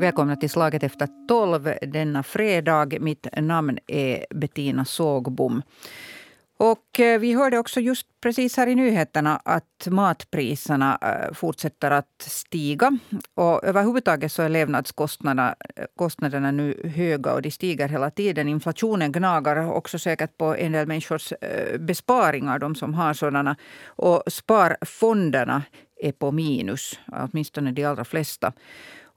Välkomna till Slaget efter tolv denna fredag. Mitt namn är Bettina Sågbom. Och eh, vi hörde också just precis här i nyheterna att matpriserna eh, fortsätter att stiga. Och överhuvudtaget så är levnadskostnaderna eh, kostnaderna nu höga och de stiger hela tiden. Inflationen gnagar också säkert på en del människors besparingar, de som har sådana. Och sparfonderna är på minus, åtminstone de allra flesta.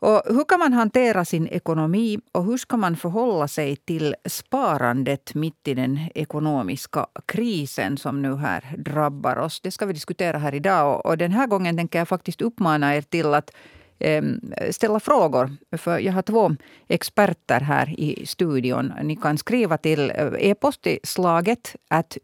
Och hur kan man hantera sin ekonomi och hur ska man förhålla sig till sparandet mitt i den ekonomiska krisen som nu här drabbar oss? Det ska vi diskutera här idag. Och den här gången tänker jag faktiskt uppmana er till att ehm, ställa frågor. För jag har två experter här i studion. Ni kan skriva till eh, e-postslaget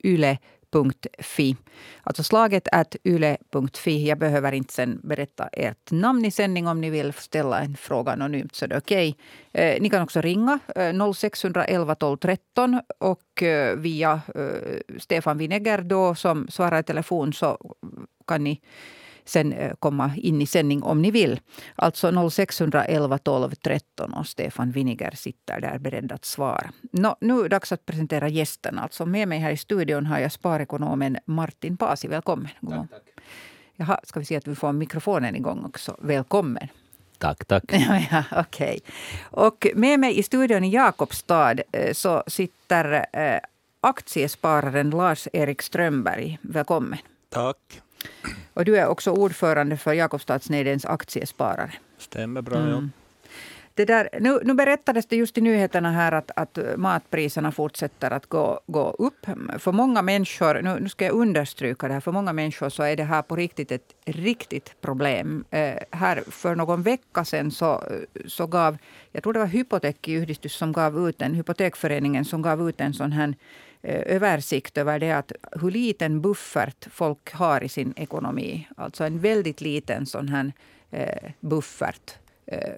yle yle.fi. Alltså slaget at yle.fi. Jag behöver inte sen berätta ert namn i sändning om ni vill ställa en fråga anonymt så det är okej. Okay. Eh, ni kan också ringa eh, 0611 12 13 och eh, via eh, Stefan Winegger då som svarar i telefon så kan ni sen komma in i sändning om ni vill. Alltså 0611 12 13 och Stefan Winiger sitter där beredd att svara. Nå, nu är det dags att presentera gästen. Alltså med mig här i studion har jag sparekonomen Martin Pasi. Välkommen. Tack, tack. Jaha, ska vi se att vi får mikrofonen igång också. Välkommen. Tack, tack. ja, okay. Och med mig i studion i Jakobstad så sitter aktiespararen Lars-Erik Strömberg. Välkommen. Tack. Och du är också ordförande för Jakobstadsnedens aktiesparare. Stämmer bra, mm. ja. Det där, nu, nu berättades det just i nyheterna här att, att matpriserna fortsätter att gå, gå upp. För många människor, nu, nu ska jag understryka det här, för många människor så är det här på riktigt ett riktigt problem. Eh, här för någon vecka sedan så, så gav, jag tror det var Hypotek i Yhdistys som gav ut en, Hypotekföreningen som gav ut en sån här översikt över det att hur liten buffert folk har i sin ekonomi. Alltså en väldigt liten sån här eh, buffert eh,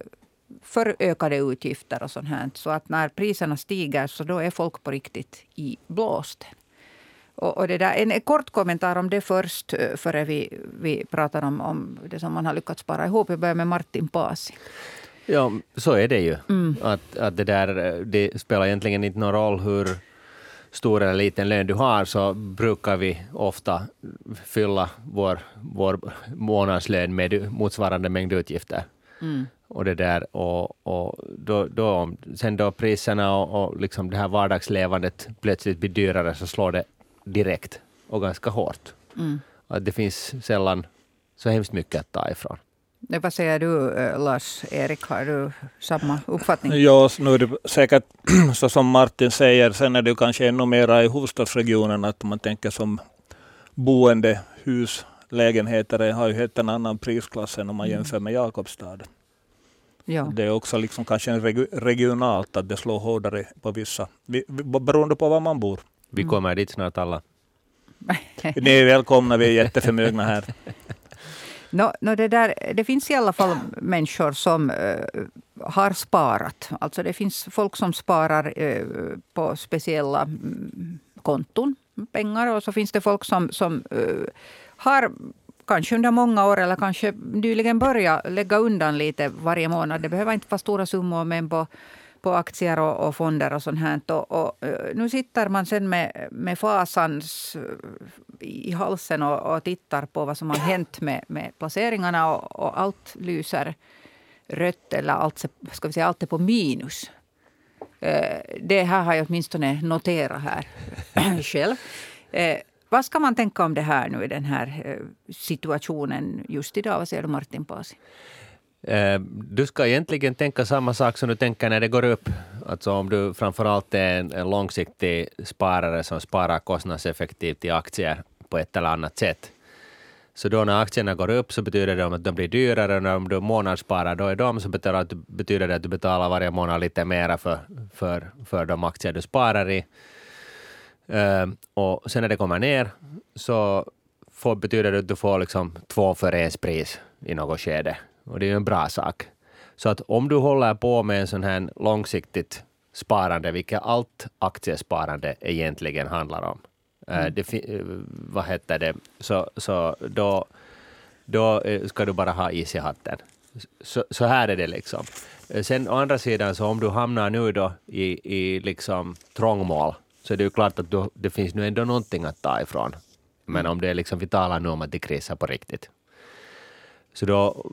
för ökade utgifter och sånt här. Så att när priserna stiger så då är folk på riktigt i blåsten. Och, och det där, en kort kommentar om det först, före vi, vi pratar om, om det som man har lyckats spara ihop. Jag börjar med Martin Pasi. Ja, så är det ju. Mm. Att, att det, där, det spelar egentligen inte någon roll hur stor eller liten lön du har så brukar vi ofta fylla vår, vår månadslön med motsvarande mängd utgifter. Mm. Och det där, och, och då, då, sen då priserna och, och liksom det här vardagslevandet plötsligt blir dyrare så slår det direkt och ganska hårt. Mm. Att det finns sällan så hemskt mycket att ta ifrån. Vad säger du, eh, Lars-Erik? Har du samma uppfattning? Ja, nu är det säkert så som Martin säger. Sen är det kanske ännu mera i huvudstadsregionen att man tänker som boende, hus, lägenheter har ju helt en annan prisklass än om man mm. jämför med Jakobstad. Ja. Det är också liksom kanske regionalt att det slår hårdare på vissa, beroende på var man bor. Vi kommer dit snart alla. Ni är välkomna, vi är jätteförmögna här. No, no det, där, det finns i alla fall människor som uh, har sparat. Alltså det finns folk som sparar uh, på speciella mm, konton, pengar. Och så finns det folk som, som uh, har kanske under många år eller kanske nyligen börjat lägga undan lite varje månad. Det behöver inte vara stora summor, men på på aktier och, och, fonder och sånt här. Och, och, nu sitter man sen med, med fasans i halsen och, och, tittar på vad som har hänt med, med placeringarna och, och, allt lyser rött eller allt, ska vi säga, allt är på minus. Eh, det här har jag åtminstone noterat här själv. Eh, vad ska man tänka om det här nu i den här eh, situationen just idag? Vad säger du Martin Paasi? Du ska egentligen tänka samma sak som du tänker när det går upp. Alltså om du framförallt är en långsiktig sparare som sparar kostnadseffektivt i aktier på ett eller annat sätt. Så då när aktierna går upp så betyder det att de blir dyrare och om du månadssparar då är de så betyder det att du betalar varje månad lite mera för, för, för de aktier du sparar i. Ehm, och sen när det kommer ner så får, betyder det att du får liksom två för ens pris i något skede och det är ju en bra sak. Så att om du håller på med en sån här långsiktigt sparande, vilket allt aktiesparande egentligen handlar om, mm. det, eh, vad heter det, så, så då, då eh, ska du bara ha is i hatten. Så, så här är det liksom. Eh, sen å andra sidan, så om du hamnar nu då i, i liksom trångmål, så är det ju klart att du, det finns nu ändå någonting att ta ifrån. Men om det är liksom, vi talar nu om att det krisar på riktigt. Så då,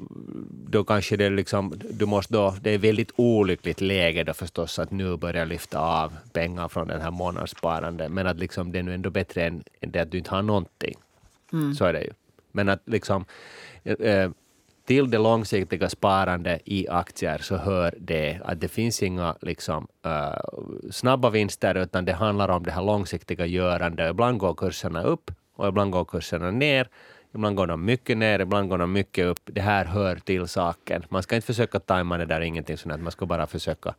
då kanske det liksom, du måste då, det är väldigt olyckligt läge då förstås att nu börja lyfta av pengar från den här månadssparandet. Men att liksom det är nu ändå bättre än, än det att du inte har någonting. Mm. Så är det ju. Men att liksom, eh, till det långsiktiga sparandet i aktier så hör det att det finns inga liksom, uh, snabba vinster, utan det handlar om det här långsiktiga görandet. Ibland går kurserna upp och ibland går kurserna ner. Ibland går de mycket ner, ibland går de mycket upp. Det här hör till saken. Man ska inte försöka tajma det där, ingenting sånt. Man ska bara försöka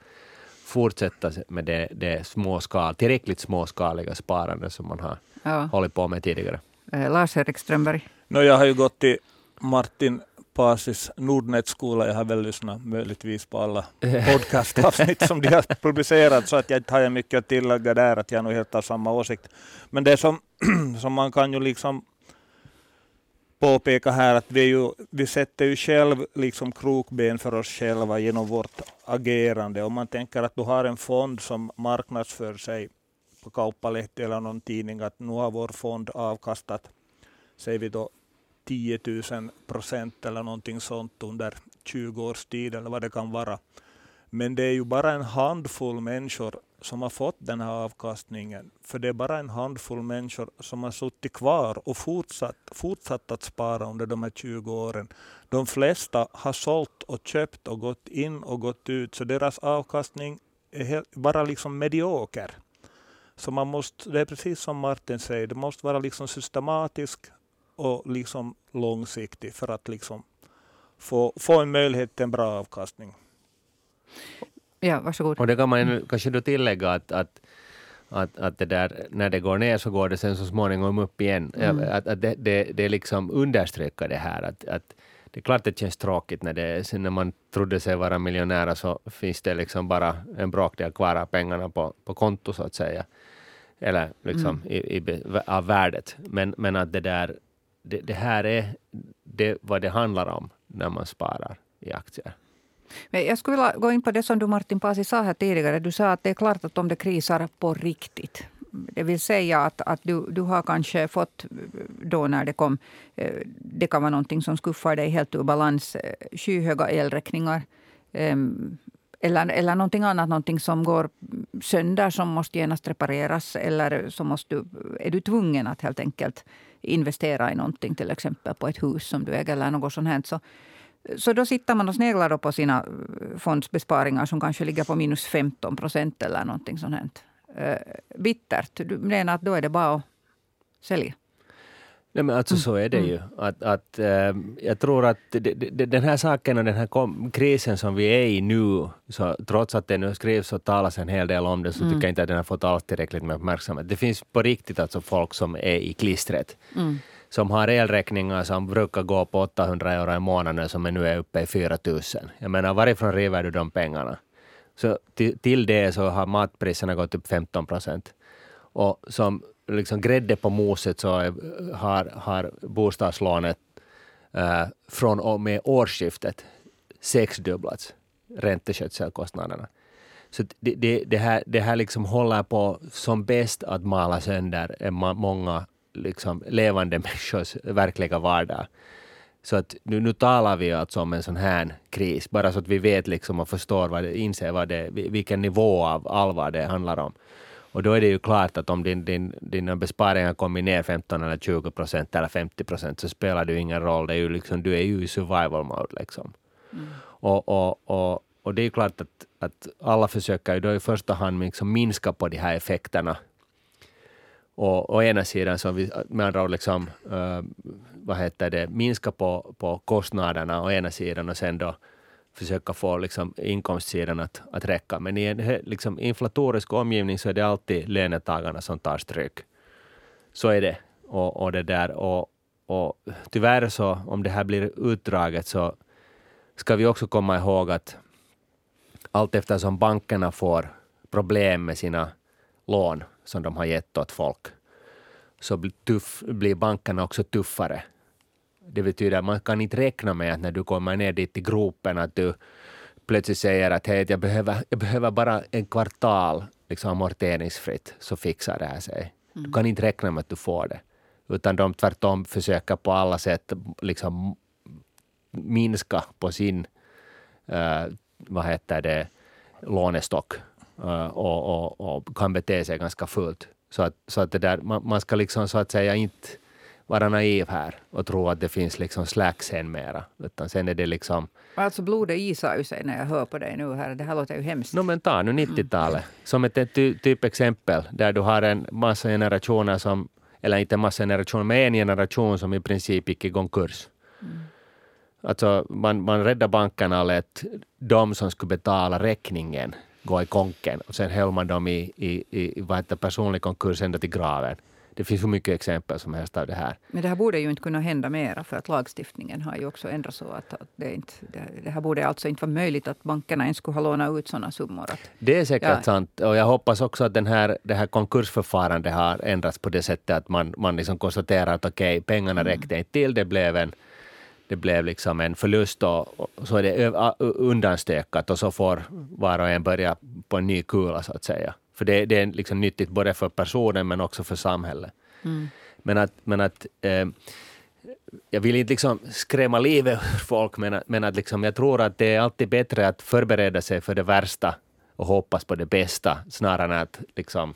fortsätta med det, det småskal, tillräckligt småskaliga sparande som man har ja. hållit på med tidigare. Eh, Lars-Erik Strömberg? No, jag har ju gått till Martin Pasis Nordnet-skola. Jag har väl lyssnat möjligtvis på alla podcastavsnitt som de har publicerat, så att jag inte har mycket att tillägga där, att jag nog helt har samma åsikt. Men det som, som man kan ju liksom påpeka här att vi, ju, vi sätter ju själv liksom krokben för oss själva genom vårt agerande. Om man tänker att du har en fond som marknadsför sig på Kauppalehti eller någon tidning att nu har vår fond avkastat, säger vi då 10 000 procent eller någonting sånt under 20 års tid eller vad det kan vara. Men det är ju bara en handfull människor som har fått den här avkastningen. För det är bara en handfull människor som har suttit kvar och fortsatt, fortsatt att spara under de här 20 åren. De flesta har sålt och köpt och gått in och gått ut, så deras avkastning är helt, bara liksom medioker. Så man måste, det är precis som Martin säger, det måste vara liksom systematisk och liksom långsiktig för att liksom få, få en möjlighet till en bra avkastning. Ja, varsågod. Och det kan man kanske då tillägga att, att att, att det där, när det går ner så går det sen så småningom upp igen. Mm. Att, att det, det, det liksom understryker det här att, att det är klart det känns tråkigt när, det, sen när man trodde sig vara miljonär så finns det liksom bara en bråkdel kvar av pengarna på, på konto så att säga. Eller liksom mm. i, i, av värdet. Men, men att det där, det, det här är det, vad det handlar om när man sparar i aktier. Men jag skulle vilja gå in på det som du Martin Pasi sa här tidigare. Du sa att det är klart att om det krisar på riktigt. Det vill säga att, att du, du har kanske fått eh, då när det kom, eh, det kan vara någonting som skuffar dig helt ur balans, eh, skyhöga elräkningar. Ehm, eller, eller någonting annat, någonting som går sönder som måste genast repareras. Eller så måste du, är du tvungen att helt enkelt investera i någonting, till exempel på ett hus som du äger eller något sånt här. Så, så då sitter man och sneglar på sina eh, fondsbesparingar som kanske ligger på minus 15 procent eller någonting sånt. Här. Eh, bittert. Du menar att då är det bara att sälja? Nej, men alltså så är det ju. Mm. Att, att, äh, jag tror att det, det, den här saken och den här kom, krisen som vi är i nu, så trots att det nu skrivs och talas en hel del om det, så mm. tycker jag inte att den har fått alls tillräckligt med uppmärksamhet. Det finns på riktigt alltså folk som är i klistret. Mm som har elräkningar som brukar gå på 800 euro i månaden som nu är uppe i 4 000. Jag menar, varifrån river du de pengarna? Så till, till det så har matpriserna gått upp 15 procent. Och som liksom grädde på moset så har, har bostadslånet äh, från och med årsskiftet sexdubblats, ränteskötselkostnaderna. Så det, det, det, här, det här liksom håller på som bäst att mala sönder många liksom levande människors verkliga vardag. Så att nu, nu talar vi alltså om en sån här kris, bara så att vi vet liksom och förstår, vad det, inser vad det, vilken nivå av allvar det handlar om. Och då är det ju klart att om din, din, dina besparingar kommer ner 15 eller 20 procent eller 50 procent så spelar det ju ingen roll. Det är ju liksom, du är ju i survival mode. Liksom. Mm. Och, och, och, och det är ju klart att, att alla försöker ju då i första hand liksom minska på de här effekterna och å ena sidan som vi med andra ord liksom, uh, vad heter det, minska på, på kostnaderna å ena sidan och sen då försöka få liksom inkomstsidan att, att räcka. Men i en liksom, inflatorisk omgivning så är det alltid lönetagarna som tar stryk. Så är det. Och, och, det där. Och, och tyvärr så, om det här blir utdraget så ska vi också komma ihåg att allt eftersom bankerna får problem med sina lån som de har gett åt folk, så tuff, blir bankerna också tuffare Det betyder att man kan inte räkna med att när du kommer ner dit i gropen att du plötsligt säger att hej, jag behöver, jag behöver bara en kvartal liksom amorteringsfritt så fixar det här sig. Mm. Du kan inte räkna med att du får det. Utan de tvärtom försöker på alla sätt liksom minska på sin uh, vad heter det, lånestock och, och, och, kan bete sig ganska fullt. Så att, så att det där, man, man ska liksom så att säga inte vara naiv här och tro att det finns liksom slack sen mera. Utan sen är det liksom... Alltså blodet isar ju sig när jag hör på dig nu här. Det här låter ju hemskt. No, men ta nu 90-talet mm. som ett ty, typexempel där du har en massa generationer som, eller inte en massa generationer, men en generation som i princip gick i konkurs. Mm. Alltså man, man räddade bankerna och lät de som skulle betala räkningen gå i konken och sen höll man dem i, i, i vad heter, personlig konkurs ända till graven. Det finns hur mycket exempel som helst av det här. Men det här borde ju inte kunna hända mera för att lagstiftningen har ju också ändrats så att, det, inte, det, här borde alltså inte vara möjligt att bankerna ens skulle ha lånat ut sådana summor. Det är säkert ja. sant och jag hoppas också att den här, det här konkursförfarandet har ändrats på det sättet att man, man liksom konstaterar att okej, okay, pengarna mm. räckte inte till, det blev en det blev liksom en förlust och, och så är det undanstökat och så får var och en börja på en ny kula så att säga. För det, det är liksom nyttigt både för personen men också för samhället. Mm. Men att, men att eh, jag vill inte liksom skrämma livet ur folk, men, att, men att liksom, jag tror att det är alltid bättre att förbereda sig för det värsta och hoppas på det bästa, snarare än att liksom,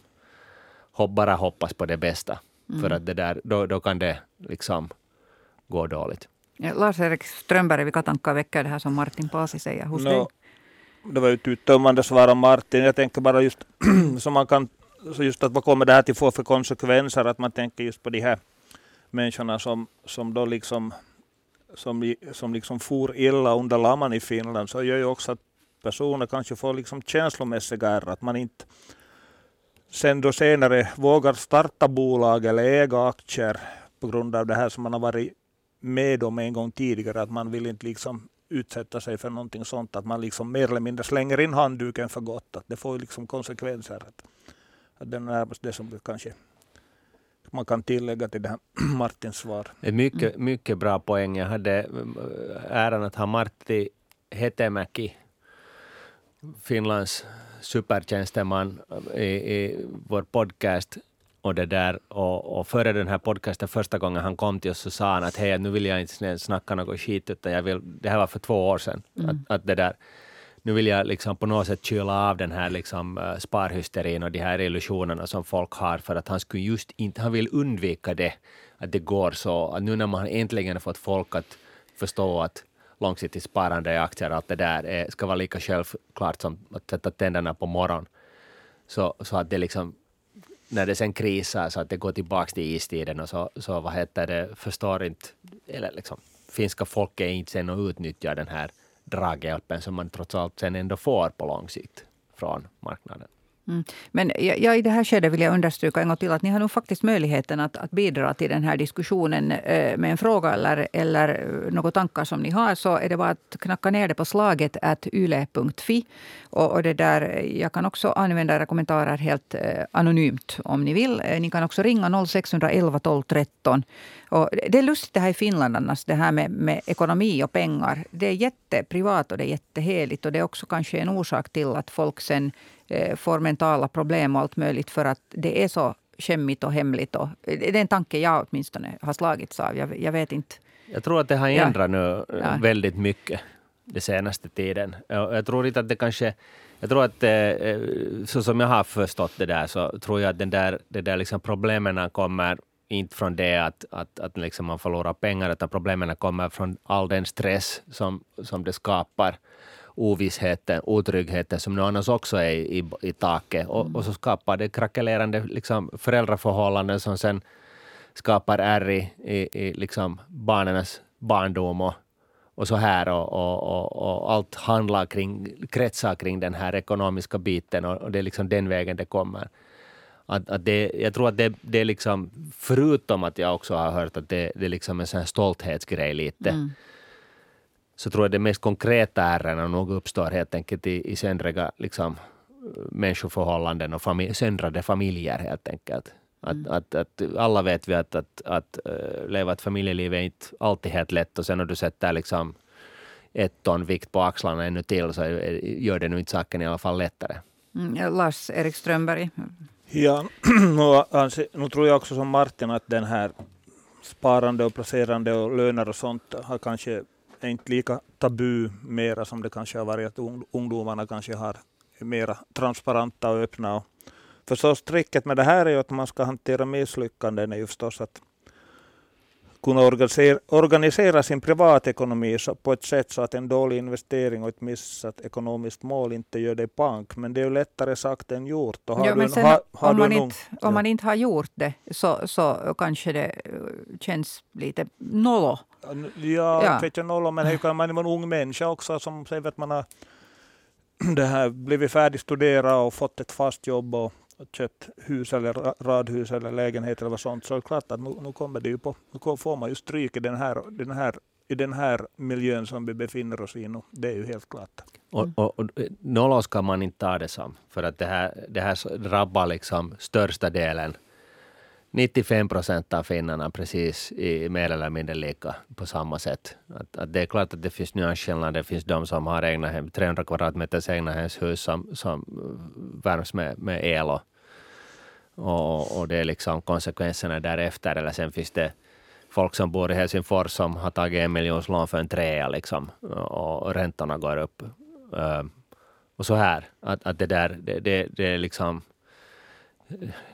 bara hoppas på det bästa. Mm. För att det där, då, då kan det liksom gå dåligt. Lars-Erik Strömberg, vilka tankar väcker det här som Martin Pasi säger hos no, dig? Det var ju ett uttömmande svar av Martin. Jag tänker bara just så man kan, så just att vad kommer det här till få för konsekvenser? Att man tänker just på de här människorna som, som då liksom som, som liksom for illa under laman i Finland så gör ju också att personer kanske får liksom känslomässiga ärr. Att man inte sen då senare vågar starta bolag eller äga aktier på grund av det här som man har varit med om en gång tidigare, att man vill inte liksom utsätta sig för någonting sånt, att man liksom mer eller mindre slänger in handduken för gott. Att det får liksom konsekvenser. Att, att det är närmast det som kanske man kan tillägga till det här Martins svar. Mycket, mycket bra poäng. Jag hade eh, äran att ha Martti Hetemäki, Finlands supertjänsteman, i, i vår podcast och, det där, och, och före den här podcasten, första gången han kom till oss, så sa han att hej, nu vill jag inte snacka något skit, utan jag vill, det här var för två år sedan, mm. att, att det där, nu vill jag liksom på något sätt kyla av den här liksom, uh, sparhysterin och de här illusionerna som folk har, för att han skulle just inte, han vill undvika det, att det går så, att nu när man äntligen har fått folk att förstå att långsiktigt sparande i aktier och allt det där är, ska vara lika självklart som att sätta tänderna på morgonen, så, så att det liksom när det sen krisar så att det går tillbaka till istiden och så, så vad heter det, förstår inte, eller liksom, finska folket inte sen att utnyttja den här draghjälpen som man trots allt sen ändå får på lång sikt från marknaden. Mm. Men ja, i det här skedet vill jag understryka en gång till att ni har nog faktiskt möjligheten att, att bidra till den här diskussionen eh, med en fråga eller, eller eh, några tankar som ni har. Så är det bara att knacka ner det på slaget at yle.fi. Och, och, det där, eh, jag kan också använda era kommentarer helt eh, anonymt om ni vill. Eh, ni kan också ringa 0611 12 13. Och det är lustigt det här i Finland annars, det här med, med ekonomi och pengar. Det är jätteprivat och det är jätteheligt. Och det är också kanske en orsak till att folk sen får mentala problem och allt möjligt för att det är så skämmigt och hemligt. Och, det är en tanke jag åtminstone har slagits av. Jag, jag vet inte. Jag tror att det har ändrat nu ja. väldigt mycket den senaste tiden. Jag tror inte att det kanske... Jag tror att eh, så som jag har förstått det där så tror jag att den där, det där liksom problemen kommer inte från det att, att, att liksom man förlorar pengar, utan problemen kommer från all den stress som, som det skapar ovissheten, otryggheten som nu annars också är i, i, taket. Och, mm. och, så skapar det krackelerande liksom, föräldraförhållanden som sen skapar ärr i, i, liksom barnens barndom och, och så här. Och, och, och, allt handlar kring, kretsar kring den här ekonomiska biten och, det är liksom den vägen det kommer. Att, att det, jag tror att det, det är liksom, förutom att jag också har hört att det, det är liksom en sån stolthetsgrej lite. Mm så tror jag det mest konkreta ärendena nog uppstår helt enkelt i, i söndriga liksom, människoförhållanden och familj, söndrade familjer helt enkelt. Att, mm. att, att, alla vet vi att, att, att uh, leva ett familjeliv är inte alltid helt lätt och sen när du sätter liksom ett ton vikt på axlarna ännu till så gör det nu inte saken i alla fall lättare. Mm, Lars-Erik Strömberg? Ja, nu tror jag också som Martin att den här sparande och placerande och löner och sånt har kanske inte lika tabu mera som det kanske har varit att ungdomarna kanske har mera transparenta och öppna. Och förstås tricket med det här är ju att man ska hantera misslyckanden är ju förstås att kunna organisera, organisera sin privatekonomi på ett sätt så att en dålig investering och ett missat ekonomiskt mål inte gör dig pank. Men det är ju lättare sagt än gjort. Ja, sen, om, man inte, ja. om man inte har gjort det så, så kanske det eh, känns lite nollo. Ja, ja. nollo, men hur kan man vara en ung människa också som säger att man har det här, blivit färdigstuderad och fått ett fast jobb och köpt hus eller radhus eller lägenhet eller vad sånt, så är det klart att nu, nu kommer det ju på, nu får man ju stryk i den här, den här i den här miljön som vi befinner oss i nu. Det är ju helt klart. Och, och, och nollor ska man inte ta det som, för att det här, det här drabbar liksom största delen 95 procent av finnarna precis i mer eller mindre lika på samma sätt. Att, att det är klart att det finns nyansskillnader. Det finns de som har egna hem, 300 kvadratmeters egnahemshus som, som värms med, med el och, och, och, det är liksom konsekvenserna därefter. Eller sen finns det folk som bor i Helsingfors som har tagit en miljons lån för en trea liksom, och räntorna går upp. Ehm, och så här, att, att det där, det, det, det är liksom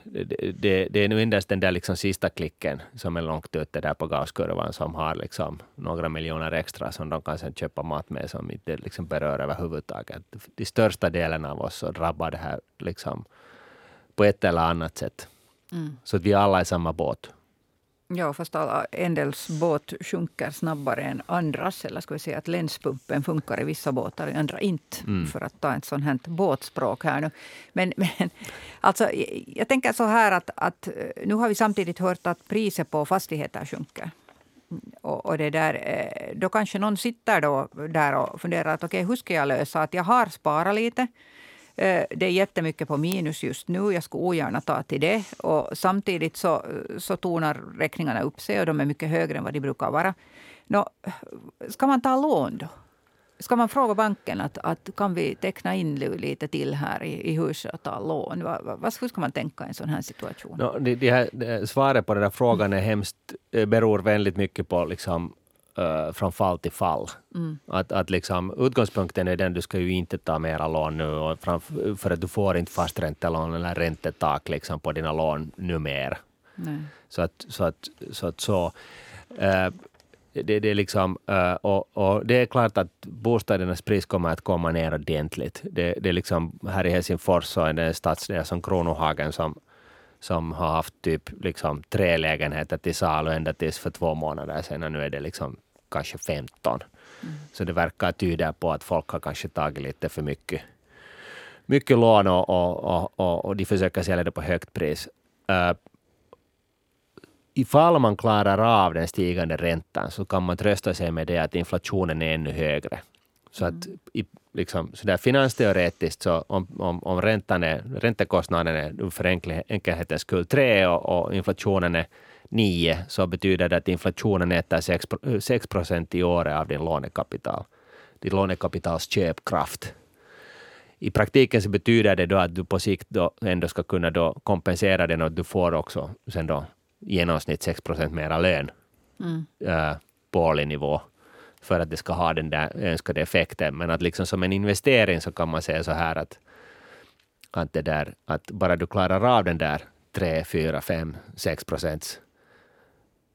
det, det, det, är nu endast den där liksom sista klicken som är långt ute där på gaskurvan som har liksom några miljoner extra som de kan sen köpa mat med som inte liksom berör överhuvudtaget. De största delen av oss så drabbar det här liksom på ett eller annat sätt. Mm. Så att vi alla är i samma båt. Ja, fast alla, en dels båt sjunker snabbare än andras. Eller ska vi säga att länspumpen funkar i vissa båtar, i andra inte. Mm. För att ta ett sånt här båtspråk här nu. Men, men alltså, jag tänker så här att, att nu har vi samtidigt hört att priset på fastigheter sjunker. Och, och, det där, eh, då kanske någon sitter då där och funderar att okay, hur ska jag lösa att jag har sparat lite Eh, Eh, det är jättemycket på minus just nu. Jag skulle ogärna ta till det. Och samtidigt så, så tonar räkningarna upp sig och de är mycket högre än vad de brukar vara. Nå, ska man ta lån då? Ska man fråga banken att, att kan vi teckna in lite till här i, i huset och ta lån? Va, va, hur ska man tänka i en sån här situation? No, det, det här, det, svaret på den där frågan är hemskt, eh, beror väldigt mycket på liksom, uh, från fall till fall. Mm. Att, att liksom, utgångspunkten är den, du ska ju inte ta mera lån nu och framför, för att du får inte fasträntelån eller räntetak liksom på dina lån numera. Så att så, att, så, att så uh, det, det, är liksom, uh, och, och, det är klart att bostädernas pris kommer att komma ner ordentligt. Det, det är liksom, här i Helsingfors så är det en stadsdel som Kronohagen som, som har haft typ liksom tre lägenheter till salu ända tills för två månader sedan och nu är det liksom kanske 15. Mm. Så det verkar tyda på att folk har kanske tagit lite för mycket, mycket lån och, och, och, och de försöker sälja det på högt pris. Uh, ifall man klarar av den stigande räntan så kan man trösta sig med det att inflationen är ännu högre. Så att mm. i, liksom, så där finansteoretiskt, så om, om, om räntan är, räntekostnaden är för enkelhetens skull 3 och, och, inflationen är 9, så betyder det att inflationen äter 6 procent i året av din lånekapital. Din lånekapitals köpkraft. I praktiken så betyder det då att du på sikt då ändå ska kunna då kompensera den och du får också sen då genomsnitt 6 procent mera lön mm. äh, på årlig nivå för att det ska ha den där önskade effekten. Men att liksom som en investering så kan man säga så här att, att, det där, att bara du klarar av den där 3, 4, 5, 6 procents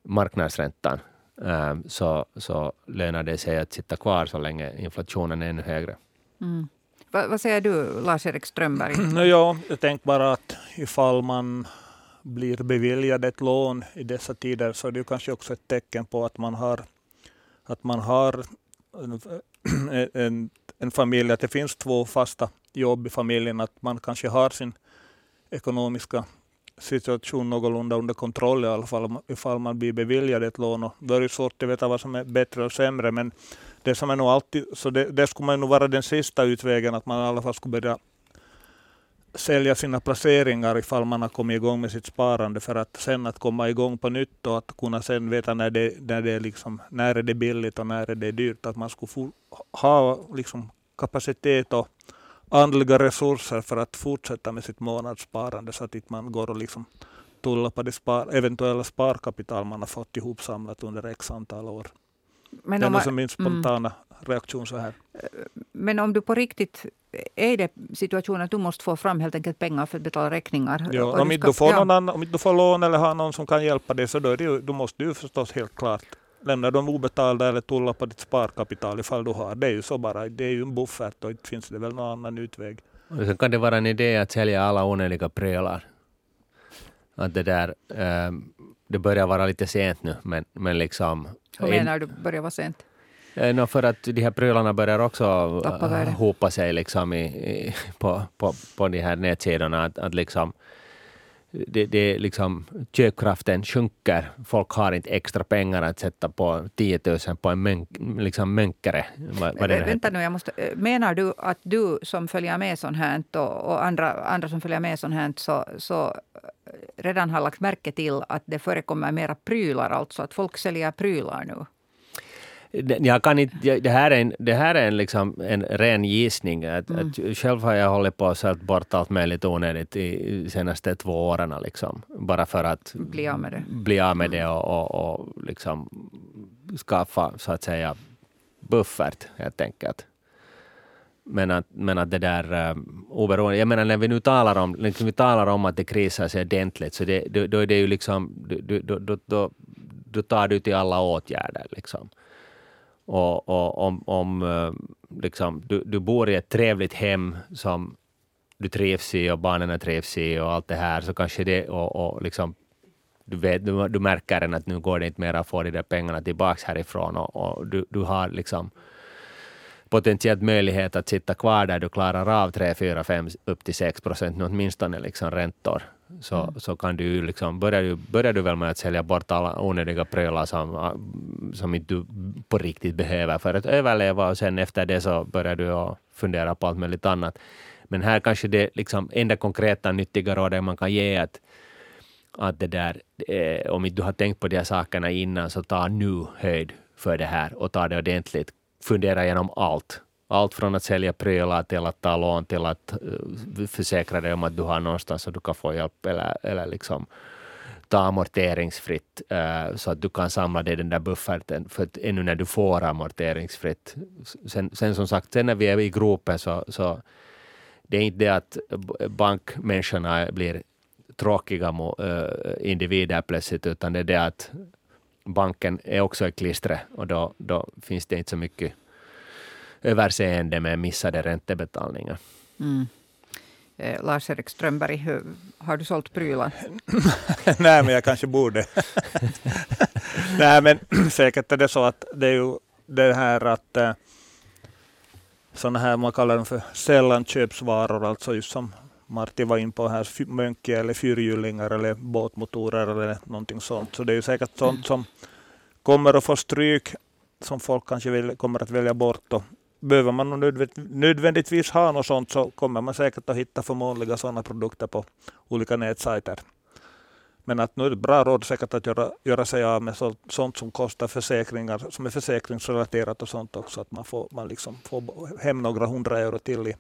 marknadsräntan ähm, så, så lönar det sig att sitta kvar så länge inflationen är ännu högre. Mm. Va, vad säger du, Lars-Erik Strömberg? ja, jag tänkte bara att ifall man blir beviljad ett lån i dessa tider så är det kanske också ett tecken på att man har att man har en, en, en familj, att det finns två fasta jobb i familjen, att man kanske har sin ekonomiska situation någorlunda under kontroll i alla fall ifall man blir beviljad ett lån. Och då är det svårt att veta vad som är bättre och sämre, men det som är nog alltid, så det, det skulle man nog vara den sista utvägen, att man i alla fall skulle börja sälja sina placeringar ifall man har kommit igång med sitt sparande för att sen att komma igång på nytt och att kunna sen veta när det, när det, är, liksom, när är det billigt och när är det dyrt. Att man skulle få, ha liksom, kapacitet och andliga resurser för att fortsätta med sitt månadssparande så att inte man går och liksom tullar på det spar, eventuella sparkapital man har fått ihop samlat under x antal år. Men det är man, min spontana mm. reaktion så här. Men om du på riktigt är det situationen att du måste få fram helt enkelt pengar för att betala räkningar? Ja, om, inte du får ja. annan, om du får lån eller har någon som kan hjälpa dig så då, är det, då måste du förstås helt klart lämna dem obetalda eller tulla på ditt sparkapital ifall du har. Det är ju så bara. Det är ju en buffert och inte finns det väl någon annan utväg. Och sen kan det vara en idé att sälja alla onödiga prylar. Att det där, äh, det börjar vara lite sent nu, men, men liksom... Hur menar du börjar vara sent? Eh, no, för att de här prylarna börjar också hopa sig liksom i, i, på, på, på de här nätsidorna. Att, att liksom, det, det liksom, köpkraften sjunker. Folk har inte extra pengar att sätta på 10 000 på en mönk, liksom mönkare. Vad, vad Vänta nu, jag måste, eh, menar du att du som följer med sånt här och, och andra, andra som följer med sånt här så, så redan har lagt märke till att det förekommer mera prylar, alltså att folk säljer prylar nu? Jag kan inte, det här är en, det här är en, liksom en ren gissning. Att, mm. att själv har jag hållit på att sålt bort allt möjligt onödigt de senaste två åren. Liksom, bara för att bli av med det, bli av med det och, och, och liksom skaffa så att säga buffert helt enkelt. Men att, men att det där um, oberoende, jag menar när vi nu talar om, liksom vi talar om att det krisar sig ordentligt, så det, då, då är det ju liksom, då, då, då, då tar du till alla åtgärder liksom. Och, och om, om eh, liksom, du, du bor i ett trevligt hem som du trivs i och barnen trivs i och allt det här, så kanske det, och, och liksom, du, vet, du, du märker att nu går det inte mer att få de där pengarna tillbaka härifrån och, och du, du har liksom potentiellt möjlighet att sitta kvar där du klarar av 3, 4, 5 upp till 6 procent åtminstone liksom räntor. Så, mm. så kan du liksom, börjar, du, börjar du väl med att sälja bort alla onödiga prylar som, som inte du på riktigt behöver för att överleva och sen efter det så börjar du fundera på allt möjligt annat. Men här kanske det liksom enda konkreta nyttiga rådet man kan ge är att att det där, eh, om inte du har tänkt på de här sakerna innan, så ta nu höjd för det här och ta det ordentligt fundera igenom allt. Allt från att sälja prylar till att ta lån till att eh, försäkra dig om att du har någonstans så du kan få hjälp eller, eller liksom ta amorteringsfritt eh, så att du kan samla dig den där bufferten för att ännu när du får amorteringsfritt. Sen, sen som sagt, sen när vi är i gropen så, så det är inte det att bankmänniskorna blir tråkiga eh, individer plötsligt utan det är det att banken är också i klistret och då, då finns det inte så mycket överseende med missade räntebetalningar. Mm. Eh, Lars-Erik Strömberg, har du sålt prylar? Nej, men jag kanske borde. Nej, men säkert är det så att det är ju det här att eh, sådana här, man kallar dem för sällanköpsvaror, alltså just som Martin var in på här, mönke eller fyrhjulingar eller båtmotorer eller någonting sånt. Så det är ju säkert sånt som kommer att få stryk som folk kanske vill, kommer att välja bort. Och behöver man nödvändigtvis ha något sånt så kommer man säkert att hitta förmånliga sådana produkter på olika nätsajter. Men att nu är det bra råd säkert att göra, göra sig av med så, sånt som kostar försäkringar, som är försäkringsrelaterat och sånt också. Att man får, man liksom får hem några hundra euro till i,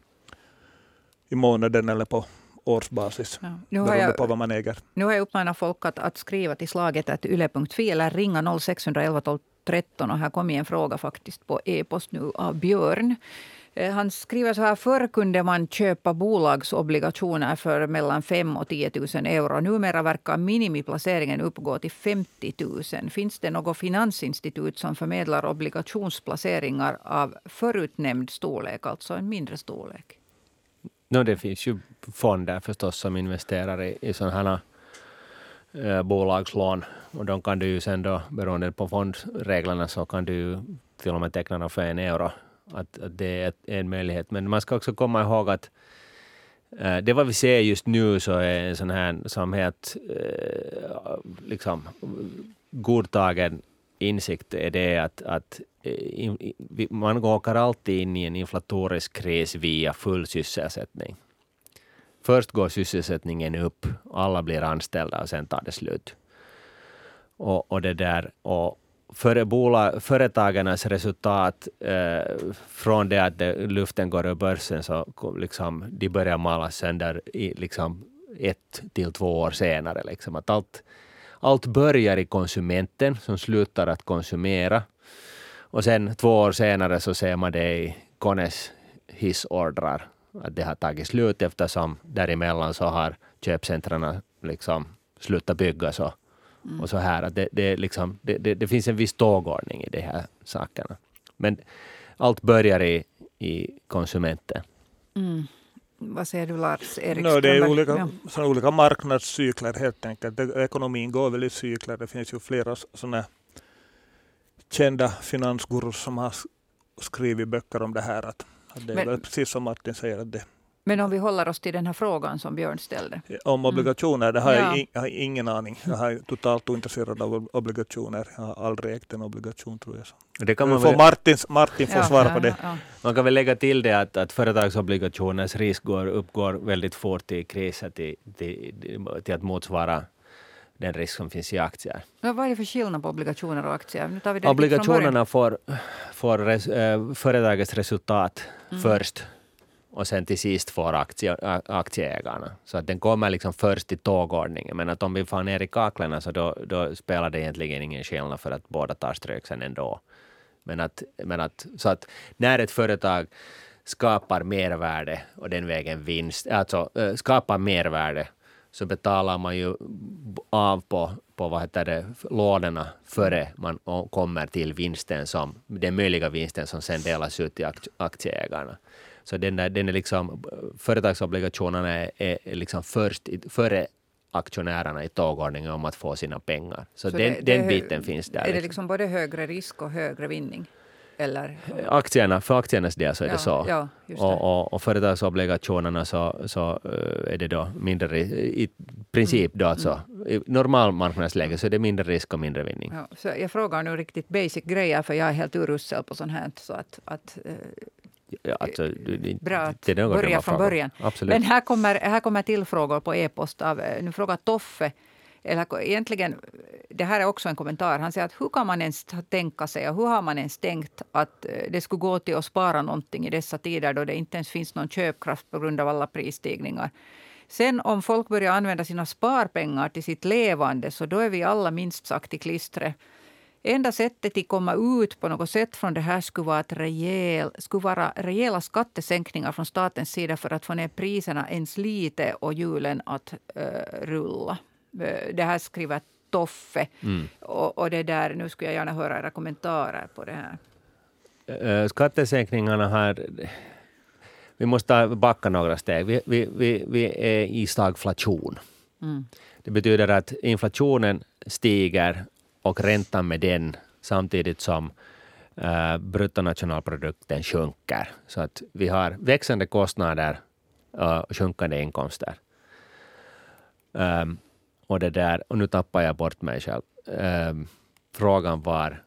i månaden eller på årsbasis. Ja. Nu beroende jag, på vad man äger. Nu har jag uppmanat folk att, att skriva till slaget yle.fi eller ringa 0611 12 13. Och här kommer en fråga faktiskt på e-post nu av Björn. Eh, han skriver så här, förr kunde man köpa bolagsobligationer för mellan 5 och 10 000 euro. Numera verkar minimiplaceringen uppgå till 50 000. Finns det något finansinstitut som förmedlar obligationsplaceringar av förutnämnd storlek, alltså en mindre storlek? No, det finns ju fonder förstås som investerar i, i sådana här eh, bolagslån och de kan du ju sen då, beroende på fondreglerna, så kan du ju till och med teckna dem för en euro. Att, att det är en möjlighet. Men man ska också komma ihåg att eh, det vad vi ser just nu så är en sån här som helt eh, liksom godtagen insikt är det att, att eh, man åker alltid in i en inflatorisk kris via full sysselsättning. först går sysselsättningen upp, alla blir anställda och sen tar det slut. Och, och det där, och före bola, företagarnas resultat eh, från det att det, luften går ur börsen så liksom, de börjar malas sönder i, liksom, ett till två år senare. Liksom. Att allt, allt börjar i konsumenten som slutar att konsumera och sen två år senare så ser man det i Kones hissordrar att det har tagit slut eftersom däremellan så har köpcentren liksom slutat byggas och, mm. och så här. Att det, det, liksom, det, det, det, finns en viss tågordning i de här sakerna. Men allt börjar i, i konsumenten. Mm. Vad säger du Lars Erik no, Det är olika, ja. olika marknadscykler helt enkelt. Ekonomin går väl i cykler. Det finns ju flera sådana kända finansgurus som har skrivit böcker om det här. Att, att det är men, precis som Martin säger. Att det, men om vi håller oss till den här frågan som Björn ställde. Om mm. obligationer, det har ja. jag, jag, har ingen aning. Jag är totalt ointresserad av obligationer. Jag har aldrig ägt en obligation tror jag. Det kan man får Martin, Martin får ja, svara på det. Ja, man kan väl lägga till det att, att företagsobligationers risk går, uppgår väldigt fort i kriser till, till, till att motsvara den risk som finns i aktier. Ja, vad är det för skillnad på obligationer och aktier? Nu tar vi det Obligationerna får, får res, äh, företagets resultat mm. först och sen till sist får aktie, aktieägarna. Så att den kommer liksom först i tågordningen. Men att om vi får ner i kaklarna så då, då spelar det egentligen ingen skillnad för att båda tar stryk sen ändå. Men att, men att, så att när ett företag skapar mervärde och den vägen vinst, alltså skapar mervärde så betalar man ju av på, på vad heter det, lånen före man kommer till vinsten som, den möjliga vinsten som sen delas ut till aktieägarna. Så den, där, den är liksom, företagsobligationerna är, är liksom först före aktionärerna i tågordningen om att få sina pengar. Så, så den, det, den biten finns där. Är det liksom. liksom både högre risk och högre vinning? Eller? Aktierna, för aktiernas del så är ja, det så. Ja, det. Och, och, och företagsobligationerna så, så eh, är det då mindre i princip då alltså. Mm. I normal marknadsläge så är det mindre risk och mindre vinning. Ja, så jag frågar nu riktigt basic grejer för jag är helt urusel på sånt här. Så att, att eh, Ja, alltså, Bra att börja från början. Absolut. Men här kommer, här kommer till frågor på e-post. Av, eh, nu frågar Toffe eller egentligen, det här är också en kommentar. Han säger att hur kan man ens tänka sig och hur har man ens tänkt att eh, det skulle gå till att spara någonting i dessa tider då det inte ens finns någon köpkraft på grund av alla prisstigningar. Sen om folk börjar använda sina sparpengar till sitt levande så då är vi alla minst sagt i klistret. Enda sättet att komma ut på något sätt från det här skulle vara, att rejäl, skulle vara rejäla skattesänkningar från statens sida för att få ner priserna ens lite och hjulen att uh, rulla. Eh, det här skriver Toffe. Mm. Och, och, det där, nu skulle jag gärna höra era kommentarer på det här. Eh, skattesänkningarna här... Vi måste backa några steg. Vi, vi, vi, vi är i stagflation. Mm. Det betyder att inflationen stiger och räntan med den samtidigt som uh, bruttonationalprodukten sjunker. Så att vi har växande kostnader eh, och sjunkande inkomster. Um, och, det där, och nu tappar jag bort mig själv. Um, frågan var...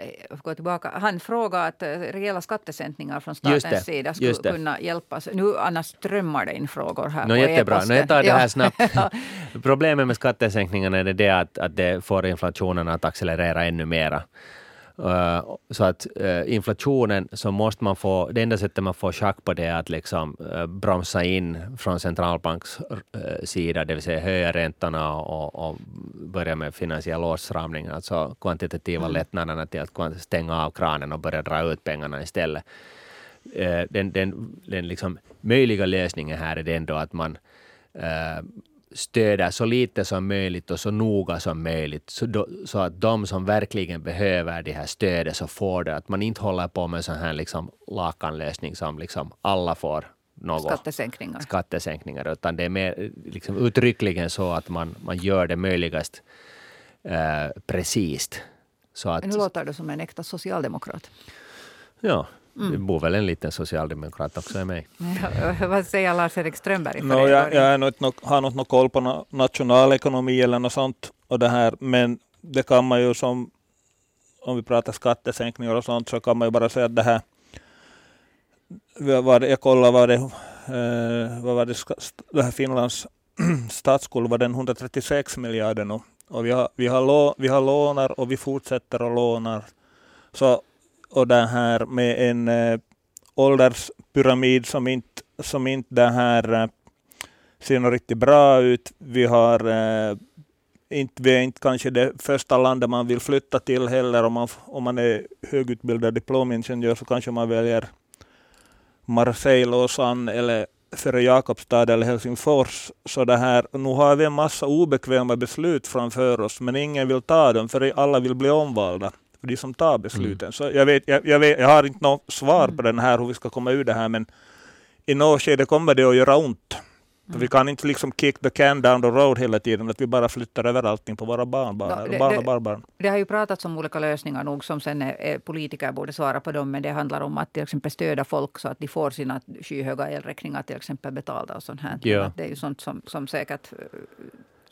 Eh, gå tillbaka. Han frågade att eh, rejäla skattesänkningar från statens sida skulle kunna hjälpa. Nu annars strömmar det in frågor här no, på Jättebra. No, jag tar det här snabbt. Problemet med skattesänkningarna är det att, att det får inflationen att accelerera ännu mera. Uh, så att uh, inflationen så måste man få, det enda sättet man får schack på det är att liksom uh, bromsa in från centralbanks sida, det vill säga höja räntorna och, och börja med finansiell åtstramning, alltså kvantitativa mm. lättnaderna till att stänga av kranen och börja dra ut pengarna istället. den den, den liksom möjliga lösningen här är det ändå att man stöder så lite som möjligt och så noga som möjligt så, då, så att de som verkligen behöver det här stödet så får det. Att man inte håller på med sån här liksom lakanlösning som liksom alla får något. Skattesänkningar. Skattesänkningar. Utan det är mer liksom uttryckligen så att man, man gör det möjligast eh, precis. Så att, nu låter du som en äkta socialdemokrat. Ja, Mm. Det bor väl en liten socialdemokrat också i mig. Vad säger Lars-Erik Strömberg? No, jag jag not, no, har inte något koll på nationalekonomi eller något sånt. Och det här, men det kan man ju som, om vi pratar skattesänkningar och sånt, så kan man ju bara säga att det här, vad, jag kollar vad det eh, vad var det, det här Finlands statsskuld var den 136 miljarder nu. Och vi har, vi har, lå, vi har lånar och vi fortsätter att låna. Så, och det här med en äh, ålderspyramid som inte, som inte det här äh, ser något riktigt bra ut. Vi har äh, inte, vi är inte kanske det första landet man vill flytta till heller. Om man, om man är högutbildad diplomingenjör så kanske man väljer Marseille, Lausanne eller före Jakobstad eller Helsingfors. Så det här, nu har vi en massa obekväma beslut framför oss, men ingen vill ta dem, för alla vill bli omvalda. För de som tar besluten. Mm. Så jag, vet, jag, jag, vet, jag har inte något svar på den här, hur vi ska komma ur det här, men i något skede kommer det att göra ont. Mm. Vi kan inte liksom kick the can down the road hela tiden, att vi bara flyttar över allting på våra barnbarn, no, det, barn och barnbarn. Det, det har ju pratats om olika lösningar nog som sen är, politiker borde svara på dem, men det handlar om att till exempel stödja folk så att de får sina skyhöga elräkningar till exempel betalda och sånt här. Ja. Det är ju sånt som, som säkert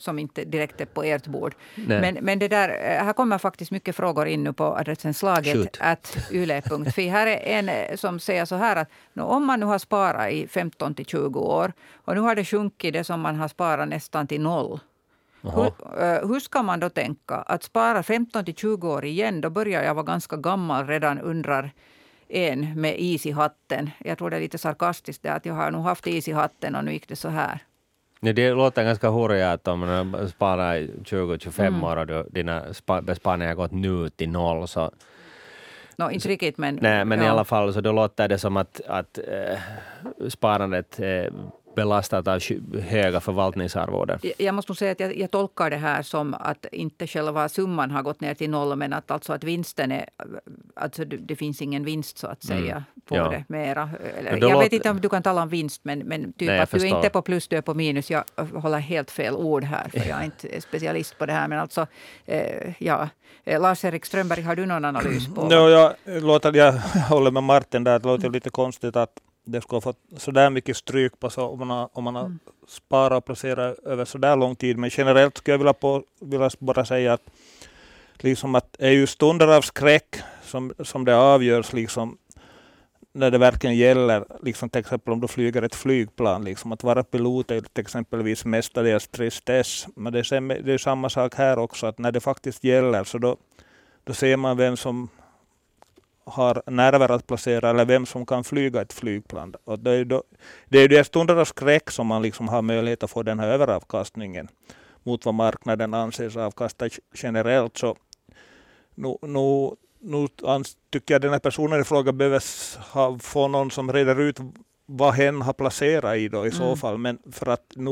som inte direkt är på ert bord. Men, men det där, eh, här kommer faktiskt mycket frågor in nu på adressen slaget att yle.fi. Här är en eh, som säger så här att om man nu har sparat i 15 till 20 år och nu har det sjunkit det som man har sparat nästan till noll. Hur, uh, hur, ska man då tänka? Att spara 15 till 20 år igen, då börjar jag vara ganska gammal redan, undrar en med is i hatten. Jag tror det är lite sarkastiskt det att jag har nog haft is i hatten och nu gick det så här. Ja, det låter ganska hurja att om man sparar 20-25 mm. år och dina besparingar har gått nu till noll så No, inte riktigt, men... Nej, men ja. i alla fall så då låter det som att, att äh, sparandet äh, belastat av höga förvaltningsarvoden. Jag måste säga att jag, jag, tolkar det här som att inte själva summan har gått ner till noll, men att alltså att vinsten är... Alltså det finns ingen vinst så att säga mm. på ja. det mera. Jag låter... vet inte om du kan tala om vinst, men, men typ Nej, att du är inte på plus, du är på minus. Jag håller helt fel ord här, för jag är inte specialist på det här. Men alltså, eh, ja. Eh, Lars-Erik Strömberg, har du någon analys på? No, jag, låter, jag håller med Martin där, det låter lite konstigt att det skulle ha fått sådär mycket stryk på så om man har, om man har mm. sparat och placerat över sådär lång tid. Men generellt skulle jag vilja, på, vilja bara säga att, liksom att är ju stunder av skräck som, som det avgörs liksom när det verkligen gäller, liksom till exempel om du flyger ett flygplan, liksom att vara pilot är till exempelvis mestadels tristess. Men det är, det är samma sak här också, att när det faktiskt gäller så då, då ser man vem som har nerver att placera eller vem som kan flyga ett flygplan. Och det är ju det är de stunder av skräck som man liksom har möjlighet att få den här överavkastningen mot vad marknaden anses avkasta generellt. Så nu, nu, nu tycker jag den här personen i fråga behöver ha, få någon som reder ut vad hen har placerat i då i så mm. fall. Men för att nu,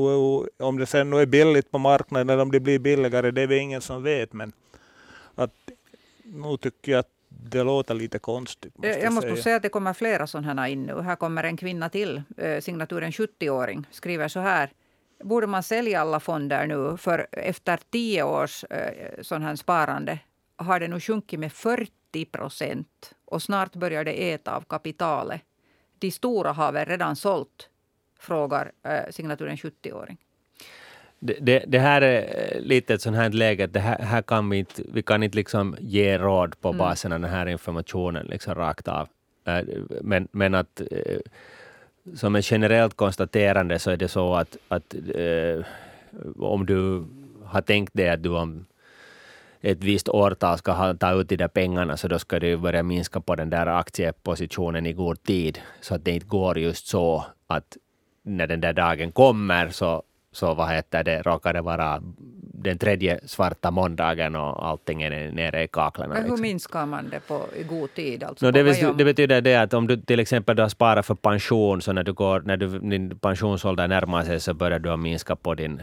om det sen nu är billigt på marknaden eller om det blir billigare, det är väl ingen som vet. Men att nu tycker jag att det låter lite konstigt. Måste jag, måste säga. säga att det kommer flera sådana här in nu. Här kommer en kvinna till, eh, signaturen 70-åring, skriver så här. Borde man sälja alla fonder nu? För efter tio års eh, sån här sparande har det nu sjunkit med 40 procent. Och snart börjar det äta av kapitalet. De stora har väl redan sålt? Frågar eh, signaturen 70-åring. Det, det, här är lite ett sånt här läge, det här, här, kan vi inte, vi kan inte liksom ge råd på mm. basen av den här informationen liksom rakt av. Äh, men, men att äh, som ett generellt konstaterande så är det så att, att om du har tänkt dig att du om ett visst årtal ska ha, ta ut de där pengarna, så då ska du börja minska på den där aktiepositionen i god tid, så att det inte går just så att när den där dagen kommer så så vad heter det, råkar det vara den tredje svarta måndagen och allting är nere i kaklarna. Men hur liksom. minskar man det på i god tid? Alltså no, det, betyder, det betyder det att om du till exempel har sparat för pension, så när, du går, när du, din pensionsålder närmar sig så börjar du minska på din...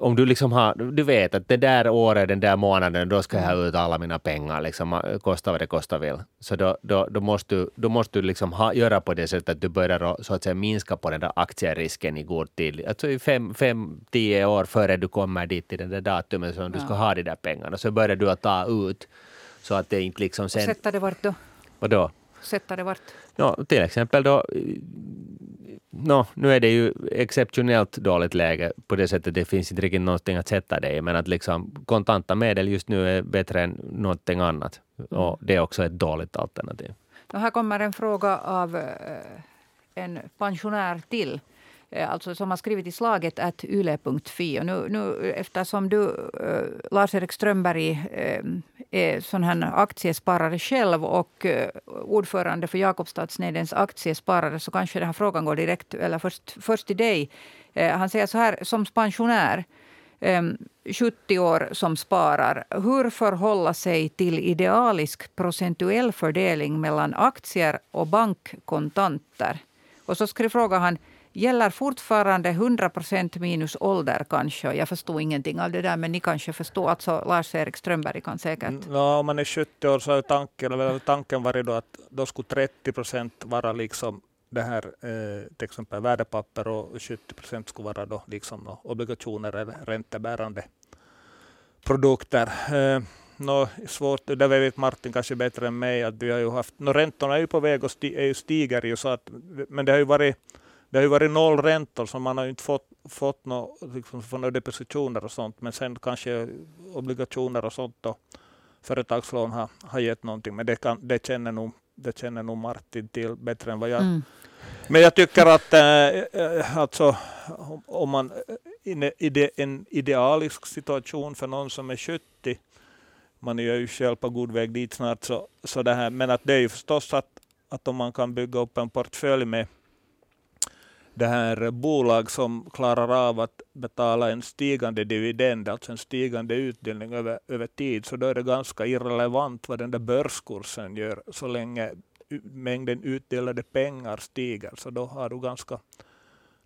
Om du liksom har, du vet att det där året, den där månaden, då ska jag ha ut alla mina pengar, liksom, kosta vad det kostar vill. Så då, då, då måste du, då måste du liksom ha, göra på det sättet att du börjar så att säga minska på den där aktierisken i god tid. Alltså i fem, fem, tio år före du kommer dit till den där datumet som du ska ha de där pengarna. Så börjar du att ta ut så att det inte liksom sen... Sätta det vart då? Vadå? Sätta det vart? Ja, till exempel då no, nu är det ju exceptionellt dåligt läge på det sättet det finns inte riktigt någonting att sätta det i, men att liksom kontanta medel just nu är bättre än någonting annat. Och det är också ett dåligt alternativ. Och här kommer en fråga av eh, en pensionär till. Eh, alltså som har skrivit i slaget att yle.fi. Och nu, nu, eftersom du, eh, Lars-Erik Strömberg, eh, är sån här aktiesparare själv och ordförande för Jakobstadsnedens aktiesparare så kanske den här frågan går direkt, eller först, först till dig. han säger så här, som pensionär ehm, 70 år som sparar. Hur förhålla sig till idealisk procentuell fördelning mellan aktier och bankkontanter? Och så frågar han, gäller fortfarande 100 procent minus ålder kanske? Jag förstod ingenting av det där, men ni kanske förstår. Alltså Lars-Erik Strömberg kan säkert... Mm, ja, om man är 70 år så har tanken, eller tanken varit då att då skulle 30 procent vara liksom det här eh, till exempel värdepapper och 70 procent skulle vara då liksom obligationer eller räntebärande produkter. Eh, no, svårt, det vet Martin kanske bättre än mig, att vi har ju haft, no, räntorna är ju på väg och sti, är ju stiger ju, så att, men det har ju varit det har ju varit nollräntor, så man har inte fått, fått no, liksom, några depositioner och sånt, men sen kanske obligationer och sånt och företagslån har, har gett någonting, men det, kan, det, känner nog, det känner nog Martin till bättre än vad jag. Mm. Men jag tycker att äh, alltså, om man i en idealisk situation för någon som är 70, man är ju själv på god väg dit snart, så, så det här, men att det är ju förstås att, att om man kan bygga upp en portfölj med det här bolag som klarar av att betala en stigande dividend, alltså en stigande utdelning över, över tid, så då är det ganska irrelevant vad den där börskursen gör, så länge mängden utdelade pengar stiger. Så då har du ganska,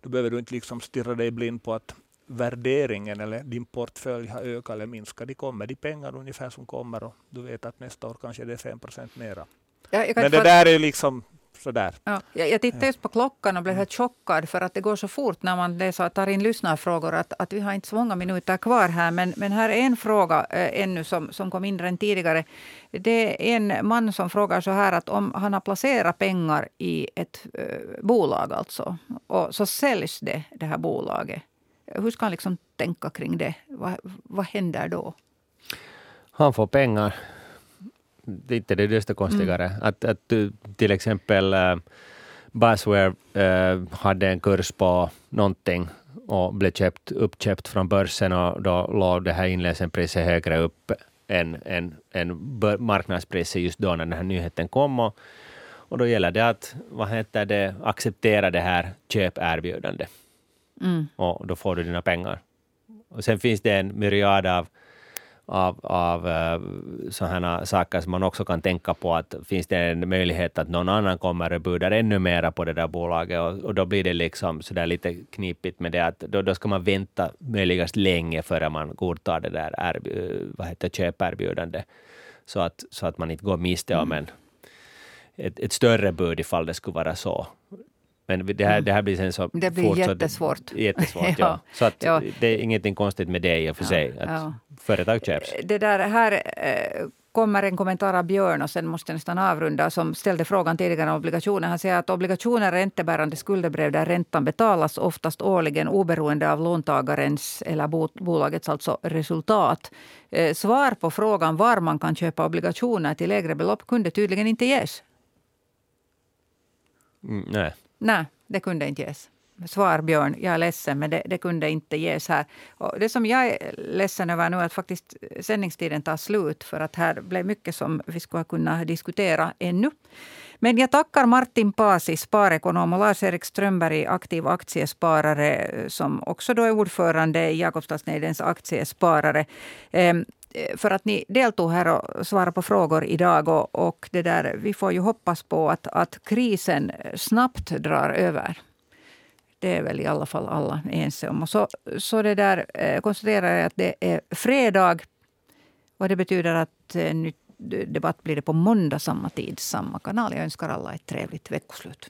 då behöver du inte liksom stirra dig blind på att värderingen eller din portfölj har ökat eller minskat. De kommer de pengar ungefär som kommer och du vet att nästa år kanske det är 5 procent mera. Ja, Men det där är liksom sådär. Ja, jag, tittade just på klockan och blev helt chockad för att det går så fort när man läser, tar in lyssnarfrågor att, att vi har inte så många minuter kvar här. Men, men här är en fråga äh, ännu som, som kom in redan tidigare. Det är en man som frågar så här att om han har placerat pengar i ett äh, bolag alltså och så säljs det, det här bolaget. Hur ska han liksom tänka kring det? Vad, vad händer då? Han får pengar inte det desto konstigare. Mm. Att, att du till exempel uh, Basware uh, hade en kurs på någonting och blev köpt, uppköpt från börsen och då låg det här inlösenpriset högre upp än, än, än marknadspriset just då när den här nyheten kom. Och, och då gäller det att vad heter det, acceptera det här köperbjudandet. Mm. Och då får du dina pengar. Och sen finns det en myriad av av, av uh, sådana saker som man också kan tänka på. att Finns det en möjlighet att någon annan kommer och budar ännu mera på det där bolaget och, och då blir det liksom så där lite knipigt med det att då, då ska man vänta möjligast länge före man godtar det där erb, vad heter, köperbjudandet. Så att, så att man inte går miste om mm. en, ett, ett större bud ifall det skulle vara så. Men det här, mm. det här blir sen så Det blir fort, jättesvårt. Så, jättesvårt, ja. ja. Så att ja. det är ingenting konstigt med det i och för sig, att ja. företag köps. Det där, här eh, kommer en kommentar av Björn och sen måste jag nästan avrunda som ställde frågan tidigare om obligationer. Han säger att obligationer är räntebärande skuldebrev där räntan betalas oftast årligen oberoende av låntagarens eller bolagets alltså resultat. Eh, svar på frågan var man kan köpa obligationer till lägre belopp kunde tydligen inte ges. Mm, nej. Nej, det kunde inte ges. Svar Björn, jag är ledsen men det, det, kunde inte ges här. Och det som jag är ledsen över nu är att faktiskt sändningstiden tar slut för att här blev mycket som vi skulle kunna diskutera ännu. Men jag tackar Martin Pasi, sparekonom och Lars-Erik Strömberg, aktiv aktiesparare som också då är ordförande i Jakobstadsnedens aktiesparare. Ehm, Eh, för att ni deltog här och svarade på frågor idag. Och, och det där, vi får ju hoppas på att, att krisen snabbt drar över. Det är väl i alla fall alla ense om. Och så, så det där eh, konstaterar jag att det är fredag. Och det betyder att eh, nytt debatt blir det på måndag samma tid, samma kanal. Jag önskar alla ett trevligt veckoslut.